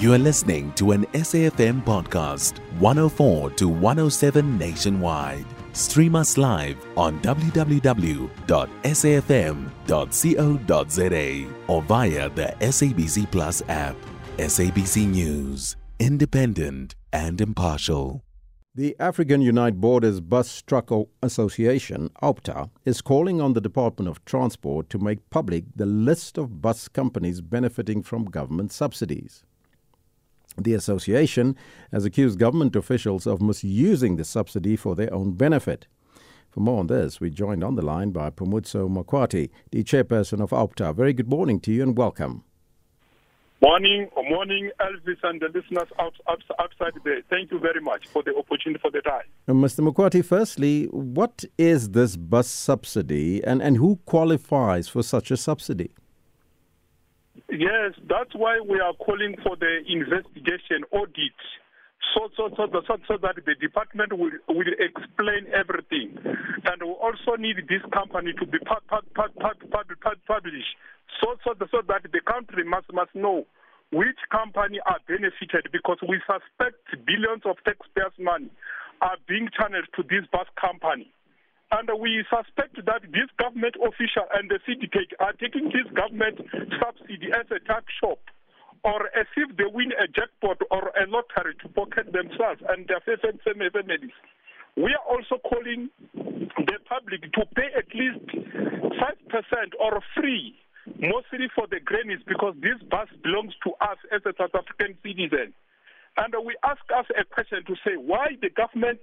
You are listening to an SAFM podcast, 104 to 107 nationwide. Stream us live on www.safm.co.za or via the SABC Plus app. SABC News, independent and impartial. The African Unite Borders Bus Truck Association, AUBBTA, is calling on the Department of Transport to make public the list of bus companies benefiting from government subsidies. The association has accused government officials of misusing the subsidy for their own benefit. For more on this, we joined on the line by Phumudzo Mukhwathi, the chairperson of AUBBTA. Very good morning to you and welcome. Morning, morning, Elvis and the listeners out, out, outside there. Thank you very much for the opportunity for the time. Uh, Mr. Mukhwathi, firstly, what is this bus subsidy and, and who qualifies for such a subsidy? Yes, that's why we are calling for the investigation audit. So, so, so, so, so that the department will, will explain everything. And we also need this company to be pub, pub, pub, published so, so, so that the country must, must know which company are benefited because we suspect billions of taxpayers' money are being channeled to this bus company. And we suspect that this government official and the syndicate are taking this government subsidy as a tax shop or as if they win a jackpot or a lottery to pocket themselves and their families. We are also calling the public to pay at least 5% or free, mostly for the grannies, because this bus belongs to us as a South African citizen. And we ask us a question to say why the government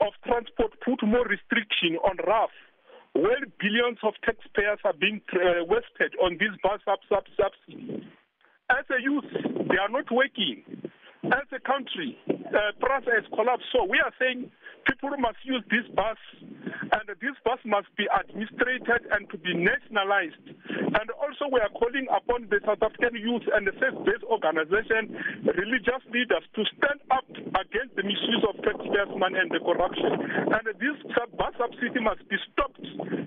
of transport put more restriction on RAF, where billions of taxpayers are being uh, wasted on these bus sub sub subsidy. As a youth, they are not working. As a country, uh, price has collapsed. So we are saying people must use this bus, and this bus must be administrated and to be nationalized. And also, we are calling upon the South African youth and the faith-based organization, religious leaders, to stand up against the misuse of taxpayers' money and the corruption. And this bus subsidy must be stopped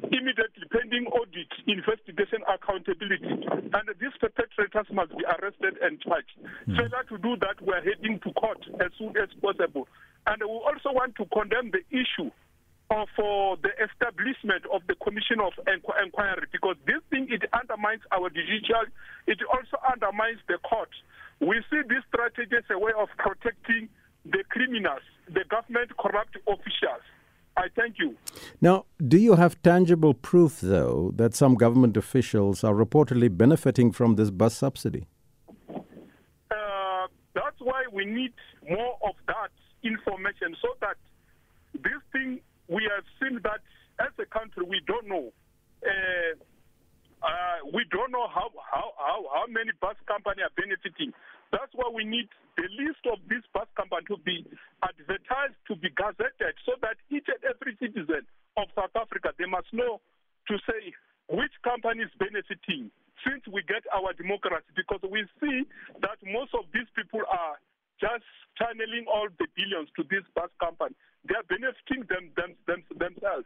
immediately, pending audit, investigation, accountability. And these perpetrators must be arrested and charged. Mm. Failure to do that, we are heading to court as soon as possible. And we also want to condemn the issue of uh, the establishment of the Commission of Inquiry because this thing it undermines our judicial, it also undermines the court. We see this strategy as a way of protecting the criminals, the government corrupt officials. I thank you. Now, do you have tangible proof, though, that some government officials are reportedly benefiting from this bus subsidy? Uh, that's why we need more of information so that this thing we have seen that as a country we don't know. Uh, uh, we don't know how, how, how, how many bus companies are benefiting. That's why we need the list of these bus companies to be advertised, to be gazetted, so that each and every citizen of South Africa, they must know to say which company is benefiting since we get our democracy, because we see that most of these people are just channeling all the billions to this bus company. They are benefiting them, them, them themselves.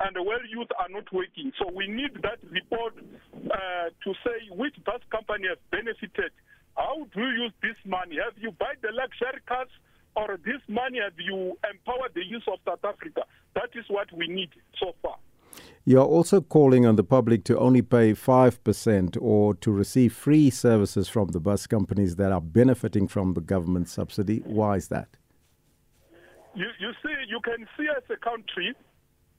And the well, youth are not working. So we need that report uh, to say which bus company has benefited. How do you use this money? Have you buy the luxury cars or this money have you empowered the use of South Africa? That is what we need so far. You're also calling on the public to only pay 5% or to receive free services from the bus companies that are benefiting from the government subsidy. Why is that? You, you see, you can see as a country,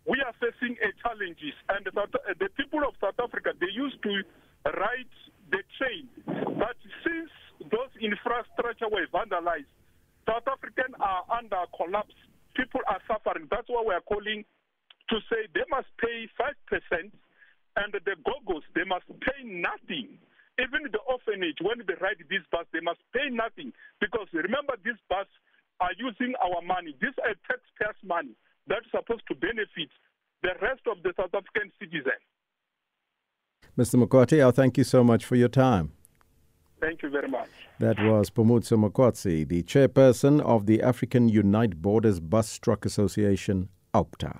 we are facing a challenges, and the, uh, the people of South Africa they used to ride the train, but since those infrastructure were vandalized, South Africans are under collapse. People are suffering. That's why we are calling to say they must pay five percent, and the gogos they must pay nothing. Even the orphanage, when they ride this bus, they must pay nothing because remember, this bus are using our money. This is taxpayers' money that's supposed to benefit the rest of the South African citizens. Mr. Mukhwathi, I thank you so much for your time. Thank you very much. That was Phumudzo Mukhwathi, the chairperson of the African Unite Borders Bus Truck Association, AUBBTA.